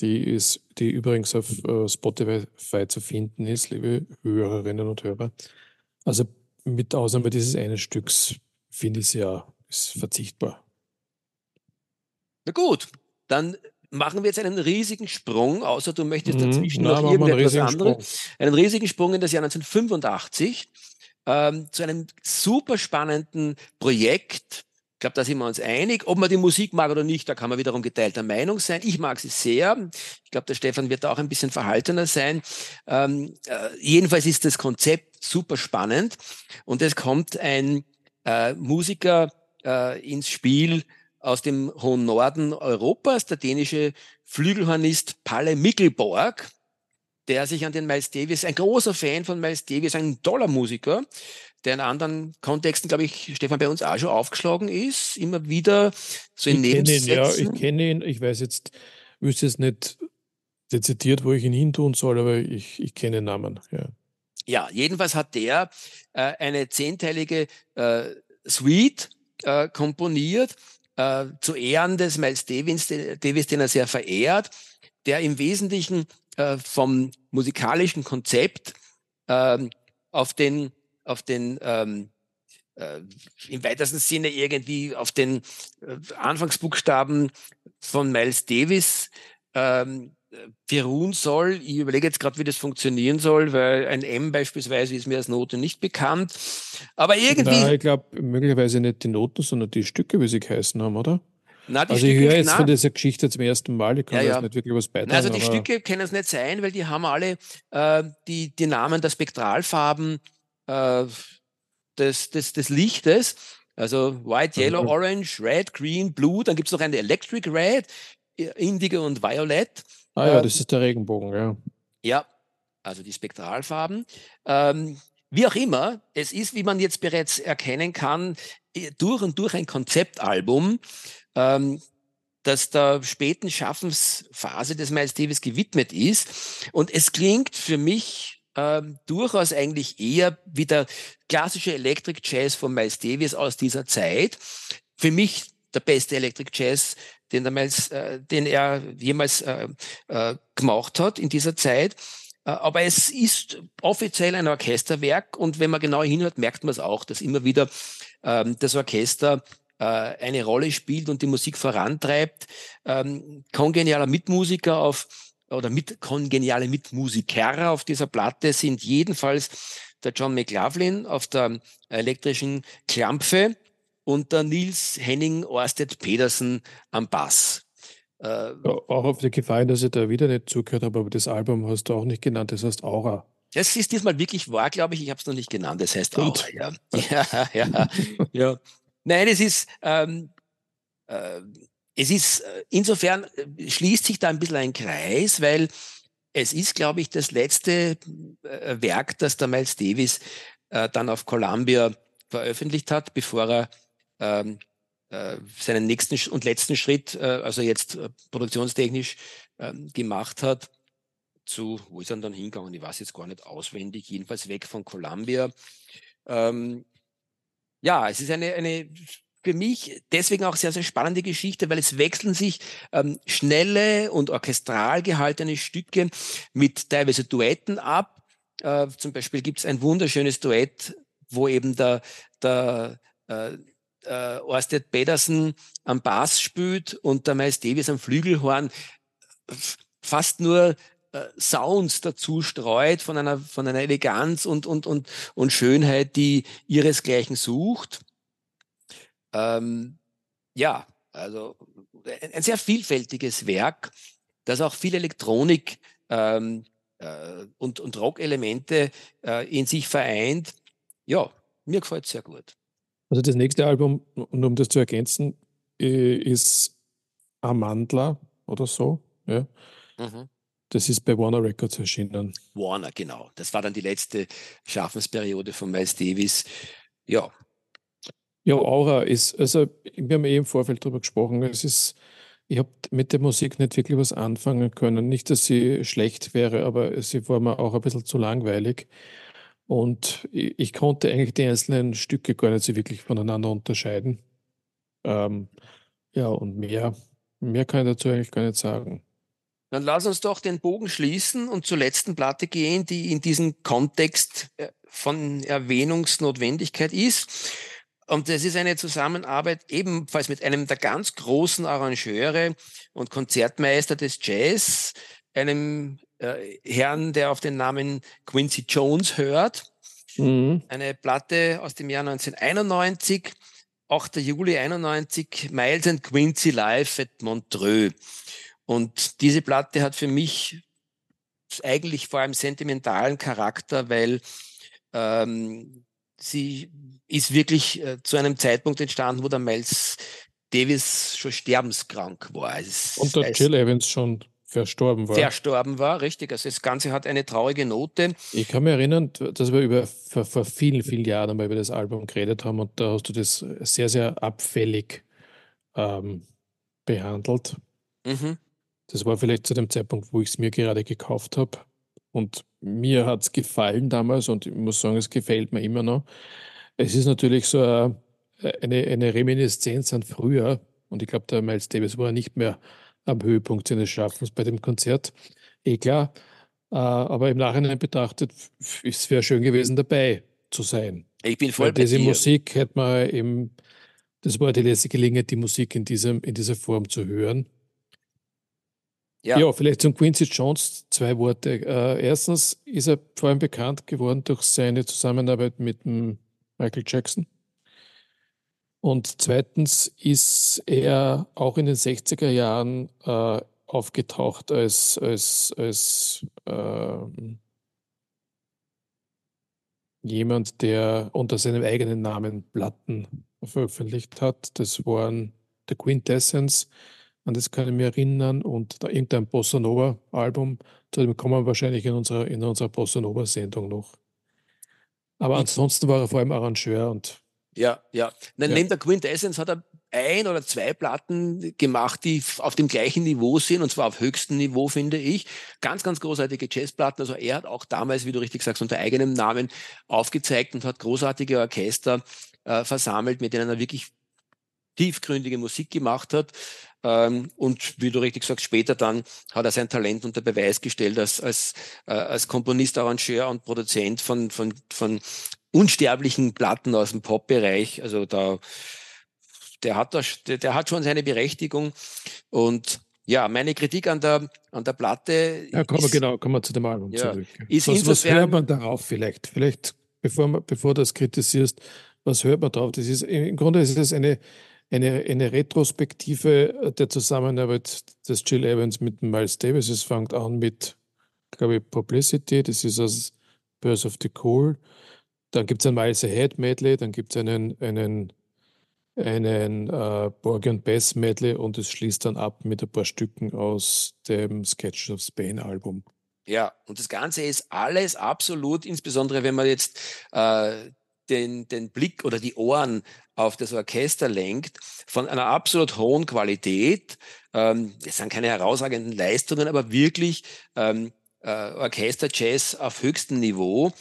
Die ist, die übrigens auf äh, Spotify zu finden ist, liebe Hörerinnen und Hörer. Also mit Ausnahme dieses einen Stücks finde ich es ja ist verzichtbar. Na gut, dann machen wir jetzt einen riesigen Sprung, außer du möchtest mhm, dazwischen na, noch irgendetwas anderes. Einen riesigen Sprung in das Jahr 1985 ähm, zu einem super spannenden Projekt. Ich glaube, da sind wir uns einig. Ob man die Musik mag oder nicht, da kann man wiederum geteilter Meinung sein. Ich mag sie sehr. Ich glaube, der Stefan wird da auch ein bisschen verhaltener sein. Ähm, äh, jedenfalls ist das Konzept super spannend und es kommt ein äh, Musiker äh, ins Spiel aus dem hohen Norden Europas, der dänische Flügelhornist Palle Mikkelborg, der sich an den Miles Davis, ein großer Fan von Miles Davis, ein toller Musiker, der in anderen Kontexten, glaube ich, Stefan, bei uns auch schon aufgeschlagen ist, immer wieder so in ich Nebensätzen. Ihn, ja, ich kenne ihn, ich weiß jetzt, wüsste jetzt nicht dezidiert, wo ich ihn hin tun soll, aber ich, ich kenne den Namen, ja. Ja, jedenfalls hat der äh, eine zehnteilige äh, Suite äh, komponiert äh, zu Ehren des Miles Davis, Davis, den er sehr verehrt, der im Wesentlichen äh, vom musikalischen Konzept ähm, auf den, auf den ähm, äh, im weitesten Sinne irgendwie auf den äh, Anfangsbuchstaben von Miles Davis ähm, beruhen soll. Ich überlege jetzt gerade, wie das funktionieren soll, weil ein M beispielsweise ist mir als Note nicht bekannt. Aber irgendwie. Na, ich glaube, möglicherweise nicht die Noten, sondern die Stücke, wie sie geheißen haben, oder? Na, also Stücke, ich höre jetzt na, von dieser Geschichte zum ersten Mal, ich kann ja, ja. nicht wirklich was beitragen. also die Stücke können es nicht sein, weil die haben alle äh, die, die Namen der Spektralfarben äh, des, des, des Lichtes. Also White, Yellow, mhm. Orange, Red, Green, Blue. Dann gibt es noch eine Electric Red, Indigo und Violet. Ah ja, ähm, das ist der Regenbogen, ja. Ja, also die Spektralfarben. Ähm, wie auch immer, es ist, wie man jetzt bereits erkennen kann, durch und durch ein Konzeptalbum, ähm, das der späten Schaffensphase des Miles Davis gewidmet ist. Und es klingt für mich ähm, durchaus eigentlich eher wie der klassische Electric Jazz von Miles Davis aus dieser Zeit. Für mich der beste Electric Jazz, den, damals, äh, den er jemals äh, äh, gemacht hat in dieser Zeit. Äh, aber es ist offiziell ein Orchesterwerk und wenn man genau hinhört, merkt man es auch, dass immer wieder ähm, das Orchester eine Rolle spielt und die Musik vorantreibt. Ähm, kongenialer Mitmusiker auf oder mit kongeniale Mitmusiker auf dieser Platte sind jedenfalls der John McLaughlin auf der elektrischen Klampfe und der Nils Henning Orsted Pedersen am Bass. Äh, auch auf die Gefahr, dass ich da wieder nicht zugehört habe, aber das Album hast du auch nicht genannt, das heißt Aura. Das ist diesmal wirklich wahr, glaube ich. Ich habe es noch nicht genannt. Das heißt Aura, [LAUGHS] ja. ja, ja, ja. Nein, es ist, ähm, äh, es ist, äh, insofern äh, schließt sich da ein bisschen ein Kreis, weil es ist, glaube ich, das letzte äh, Werk, das der Miles Davis äh, dann auf Columbia veröffentlicht hat, bevor er ähm, äh, seinen nächsten und letzten Schritt, äh, also jetzt äh, produktionstechnisch ähm, gemacht hat, zu, wo ist er dann hingegangen? Ich weiß jetzt gar nicht auswendig, jedenfalls weg von Columbia. Ähm, ja, es ist eine, eine für mich deswegen auch sehr, sehr spannende Geschichte, weil es wechseln sich ähm, schnelle und orchestral gehaltene Stücke mit teilweise Duetten ab. Äh, zum Beispiel gibt es ein wunderschönes Duett, wo eben der, der äh, äh, Orsted Pedersen am Bass spielt und der Miles Davis am Flügelhorn fast nur Sounds dazu streut von einer, von einer Eleganz und, und, und, und Schönheit, die ihresgleichen sucht. Ähm, ja, also ein, ein, sehr vielfältiges Werk, das auch viel Elektronik ähm, äh, und, und Rock-Elemente äh, in sich vereint. Ja, mir gefällt es sehr gut. Also das nächste Album, und um das zu ergänzen, äh, ist Amandla oder so. Ja. Mhm. Das ist bei Warner Records erschienen. Warner, genau. Das war dann die letzte Schaffensperiode von Miles Davis. Ja. Ja, Aura ist, also wir haben eh im Vorfeld darüber gesprochen, es ist, ich habe mit der Musik nicht wirklich was anfangen können. Nicht, dass sie schlecht wäre, aber sie war mir auch ein bisschen zu langweilig. Und ich, ich konnte eigentlich die einzelnen Stücke gar nicht so wirklich voneinander unterscheiden. Ähm, ja, und mehr, mehr kann ich dazu eigentlich gar nicht sagen. Dann lass uns doch den Bogen schließen und zur letzten Platte gehen, die in diesem Kontext äh, von Erwähnungsnotwendigkeit ist. Und das ist eine Zusammenarbeit ebenfalls mit einem der ganz großen Arrangeure und Konzertmeister des Jazz, einem äh, Herrn, der auf den Namen Quincy Jones hört. Mhm. Eine Platte aus dem Jahr 1991, 8. Juli 91, Miles and Quincy live at Montreux. Und diese Platte hat für mich eigentlich vor allem sentimentalen Charakter, weil ähm, sie ist wirklich äh, zu einem Zeitpunkt entstanden, wo der Miles Davis schon sterbenskrank war. Es, Und der Jill Evans schon verstorben war. Verstorben war, richtig. Also das Ganze hat eine traurige Note. Ich kann mich erinnern, dass wir über, vor, vor vielen, vielen Jahren einmal über das Album geredet haben und da hast du das sehr, sehr abfällig ähm, behandelt. Mhm. Das war vielleicht zu dem Zeitpunkt, wo ich es mir gerade gekauft habe. Und mir hat es gefallen damals und ich muss sagen, es gefällt mir immer noch. Es ist natürlich so eine, eine Reminiszenz an früher. Und ich glaube, der Miles Davis war nicht mehr am Höhepunkt seines Schaffens bei dem Konzert. Eh klar. Äh, aber im Nachhinein betrachtet, es wäre schön gewesen, dabei zu sein. Ich bin voll Weil bei diese dir. Musik hätte man eben, das war die letzte Gelegenheit, die Musik in, diesem, in dieser Form zu hören. Ja. ja, vielleicht zum Quincy Jones zwei Worte. Äh, erstens ist er vor allem bekannt geworden durch seine Zusammenarbeit mit Michael Jackson. Und zweitens ist er auch in den 60er Jahren äh, aufgetaucht als, als, als äh, jemand, der unter seinem eigenen Namen Platten veröffentlicht hat. Das waren The Quintessence an das kann ich mich erinnern. Und da irgendein Bossa Nova-Album, zu dem kommen wir wahrscheinlich in unserer, in unserer Bossa Nova-Sendung noch. Aber ansonsten war er vor allem Arrangeur und. Ja, ja. Nein, ja. Neben der Quintessence hat er ein oder zwei Platten gemacht, die auf dem gleichen Niveau sind, und zwar auf höchstem Niveau, finde ich. Ganz, ganz großartige Jazzplatten. Also er hat auch damals, wie du richtig sagst, unter eigenem Namen aufgezeigt und hat großartige Orchester äh, versammelt, mit denen er wirklich tiefgründige Musik gemacht hat. Ähm, und wie du richtig sagst, später dann hat er sein Talent unter Beweis gestellt als, als, äh, als Komponist, Arrangeur und Produzent von, von, von unsterblichen Platten aus dem Pop-Bereich. Also da, der hat, da, der, hat schon seine Berechtigung. Und ja, meine Kritik an der, an der Platte. Ja, kommen wir genau, kommen wir zu dem Album ja, zurück. Ist was, was hört man darauf vielleicht? Vielleicht, bevor, bevor du das kritisierst, was hört man darauf? Das ist, Im Grunde ist es eine, eine, eine Retrospektive der Zusammenarbeit des Jill Evans mit Miles Davis. Es fängt an mit, glaube ich, Publicity, das ist aus Birth of the Cool. Dann gibt es ein Miles Ahead Medley, dann gibt es einen, einen, einen äh, Borg und Bass Medley und es schließt dann ab mit ein paar Stücken aus dem Sketch of Spain Album. Ja, und das Ganze ist alles absolut, insbesondere wenn man jetzt äh, den, den Blick oder die Ohren auf das Orchester lenkt, von einer absolut hohen Qualität. Ähm, das sind keine herausragenden Leistungen, aber wirklich ähm, äh, Orchester-Jazz auf höchstem Niveau.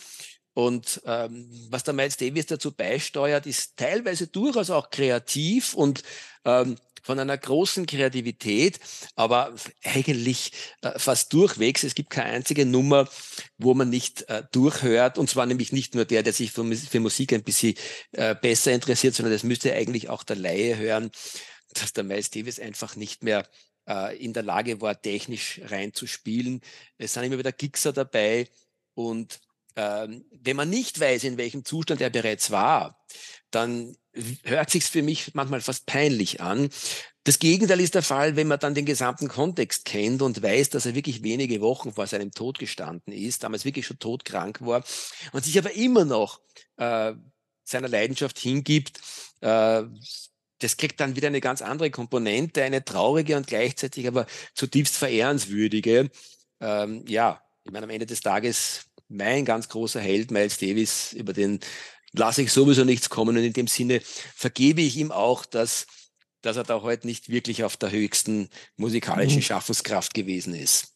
Und ähm, was der Miles Davis dazu beisteuert, ist teilweise durchaus auch kreativ und ähm, von einer großen Kreativität, aber eigentlich äh, fast durchwegs. Es gibt keine einzige Nummer, wo man nicht äh, durchhört. Und zwar nämlich nicht nur der, der sich für, für Musik ein bisschen äh, besser interessiert, sondern das müsste eigentlich auch der Laie hören, dass der Miles Davis einfach nicht mehr äh, in der Lage war, technisch reinzuspielen. Es sind immer wieder Gixer dabei und wenn man nicht weiß, in welchem Zustand er bereits war, dann hört sich's für mich manchmal fast peinlich an. Das Gegenteil ist der Fall, wenn man dann den gesamten Kontext kennt und weiß, dass er wirklich wenige Wochen vor seinem Tod gestanden ist, damals wirklich schon todkrank war und sich aber immer noch äh, seiner Leidenschaft hingibt. Äh, das kriegt dann wieder eine ganz andere Komponente, eine traurige und gleichzeitig aber zutiefst verehrenswürdige. Ähm, ja, ich meine, am Ende des Tages mein ganz großer Held, Miles Davis, über den lasse ich sowieso nichts kommen. Und in dem Sinne vergebe ich ihm auch, dass, dass er da heute nicht wirklich auf der höchsten musikalischen mhm. Schaffenskraft gewesen ist.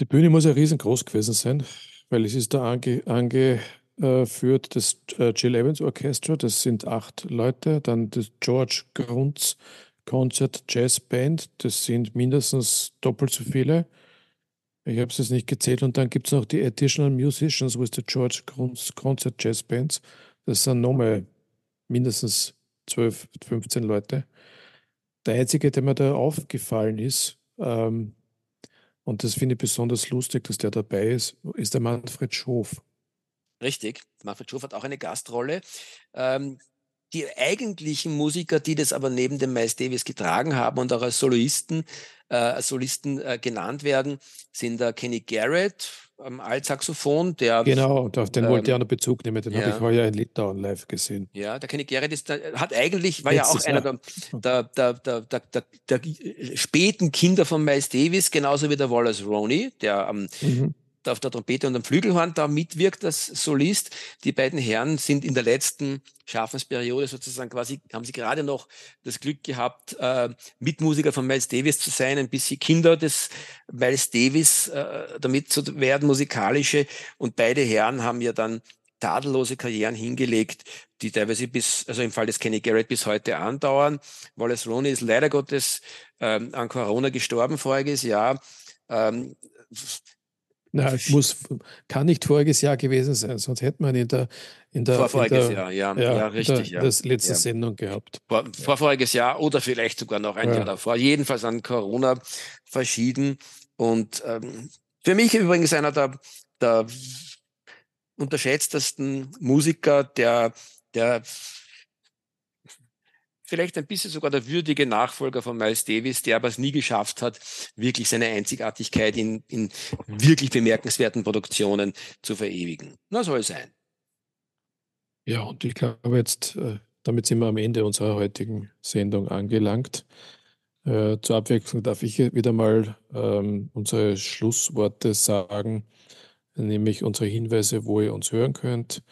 Die Bühne muss ja riesengroß gewesen sein, weil es ist da ange, angeführt das äh, Jill Evans Orchestra, das sind acht Leute, dann das George Grunz Concert Jazz Band, das sind mindestens doppelt so viele. Ich habe es jetzt nicht gezählt. Und dann gibt es noch die Additional Musicians with the George Concert Jazz Bands. Das sind nochmal mindestens 12, 15 Leute. Der einzige, der mir da aufgefallen ist, ähm, und das finde ich besonders lustig, dass der dabei ist, ist der Manfred Schof. Richtig, Manfred Schof hat auch eine Gastrolle. Ähm, die eigentlichen Musiker, die das aber neben dem Miles Davis getragen haben und auch als Soloisten, äh, Solisten äh, genannt werden, sind der Kenny Garrett am Altsaxophon, der. Genau, auf den ähm, wollte ich auch noch Bezug nehmen, den ja. habe ich heuer in Litauen live gesehen. Ja, der Kenny Garrett ist, der, hat eigentlich, war Letztes, ja auch einer der, der, der, späten Kinder von Miles Davis, genauso wie der Wallace Roney, der am mhm auf der Trompete und am Flügelhorn da mitwirkt als Solist. Die beiden Herren sind in der letzten Schaffensperiode sozusagen quasi, haben sie gerade noch das Glück gehabt, äh, Mitmusiker von Miles Davis zu sein, ein bisschen Kinder des Miles Davis äh, damit zu werden, musikalische. Und beide Herren haben ja dann tadellose Karrieren hingelegt, die teilweise bis, also im Fall des Kenny Garrett bis heute andauern. Wallace Roney ist leider Gottes ähm, an Corona gestorben voriges Jahr. Ähm, na, muss, kann nicht voriges Jahr gewesen sein, sonst hätte man in der, in der, Vorvoriges Jahr, ja, ja, ja richtig. Der, ja. Das letzte ja. Sendung gehabt. Vor, vorvoriges Jahr oder vielleicht sogar noch ein ja. Jahr davor. Jedenfalls an Corona verschieden. Und ähm, für mich übrigens einer der, der unterschätztesten Musiker, der, der vielleicht ein bisschen sogar der würdige Nachfolger von Miles Davis, der aber es nie geschafft hat, wirklich seine Einzigartigkeit in, in wirklich bemerkenswerten Produktionen zu verewigen. Na, soll sein. Ja, und ich glaube jetzt, äh, damit sind wir am Ende unserer heutigen Sendung angelangt. Äh, zur Abwechslung darf ich wieder mal ähm, unsere Schlussworte sagen, nämlich unsere Hinweise, wo ihr uns hören könnt.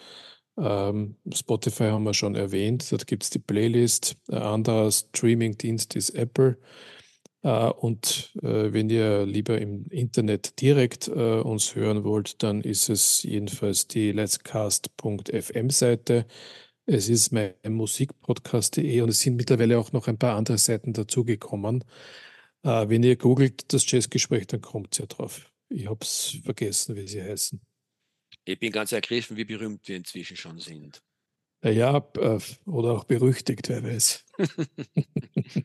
Ähm, Spotify haben wir schon erwähnt, dort gibt es die Playlist. Ein anderer Streaming-Dienst ist Apple. Äh, und äh, wenn ihr lieber im Internet direkt äh, uns hören wollt, dann ist es jedenfalls die letscast.fm Seite. Es ist mein Musikpodcast.de und es sind mittlerweile auch noch ein paar andere Seiten dazugekommen. Äh, wenn ihr googelt das Jazzgespräch, dann kommt ihr ja drauf. Ich habe es vergessen, wie sie heißen. Ich bin ganz ergriffen, wie berühmt wir inzwischen schon sind. Ja, äh, oder auch berüchtigt, wer weiß. [LAUGHS]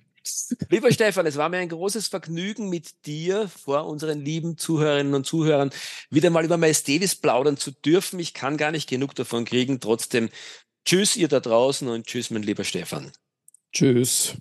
Lieber Stefan, es war mir ein großes Vergnügen, mit dir vor unseren lieben Zuhörerinnen und Zuhörern wieder mal über Miles Davis plaudern zu dürfen. Ich kann gar nicht genug davon kriegen. Trotzdem, tschüss ihr da draußen und tschüss, mein lieber Stefan. Tschüss.